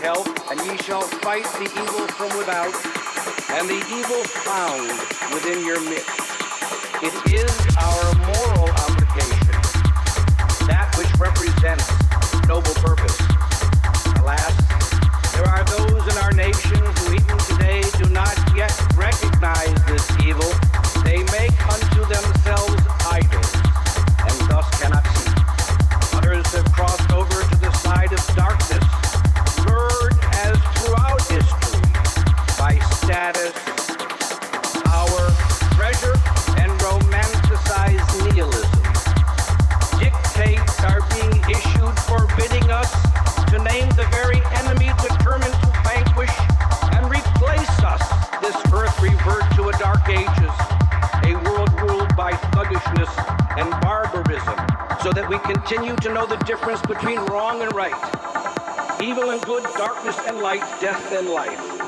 help, and ye shall fight the evil from without, and the evil found within your midst. know the difference between wrong and right, evil and good, darkness and light, death and life.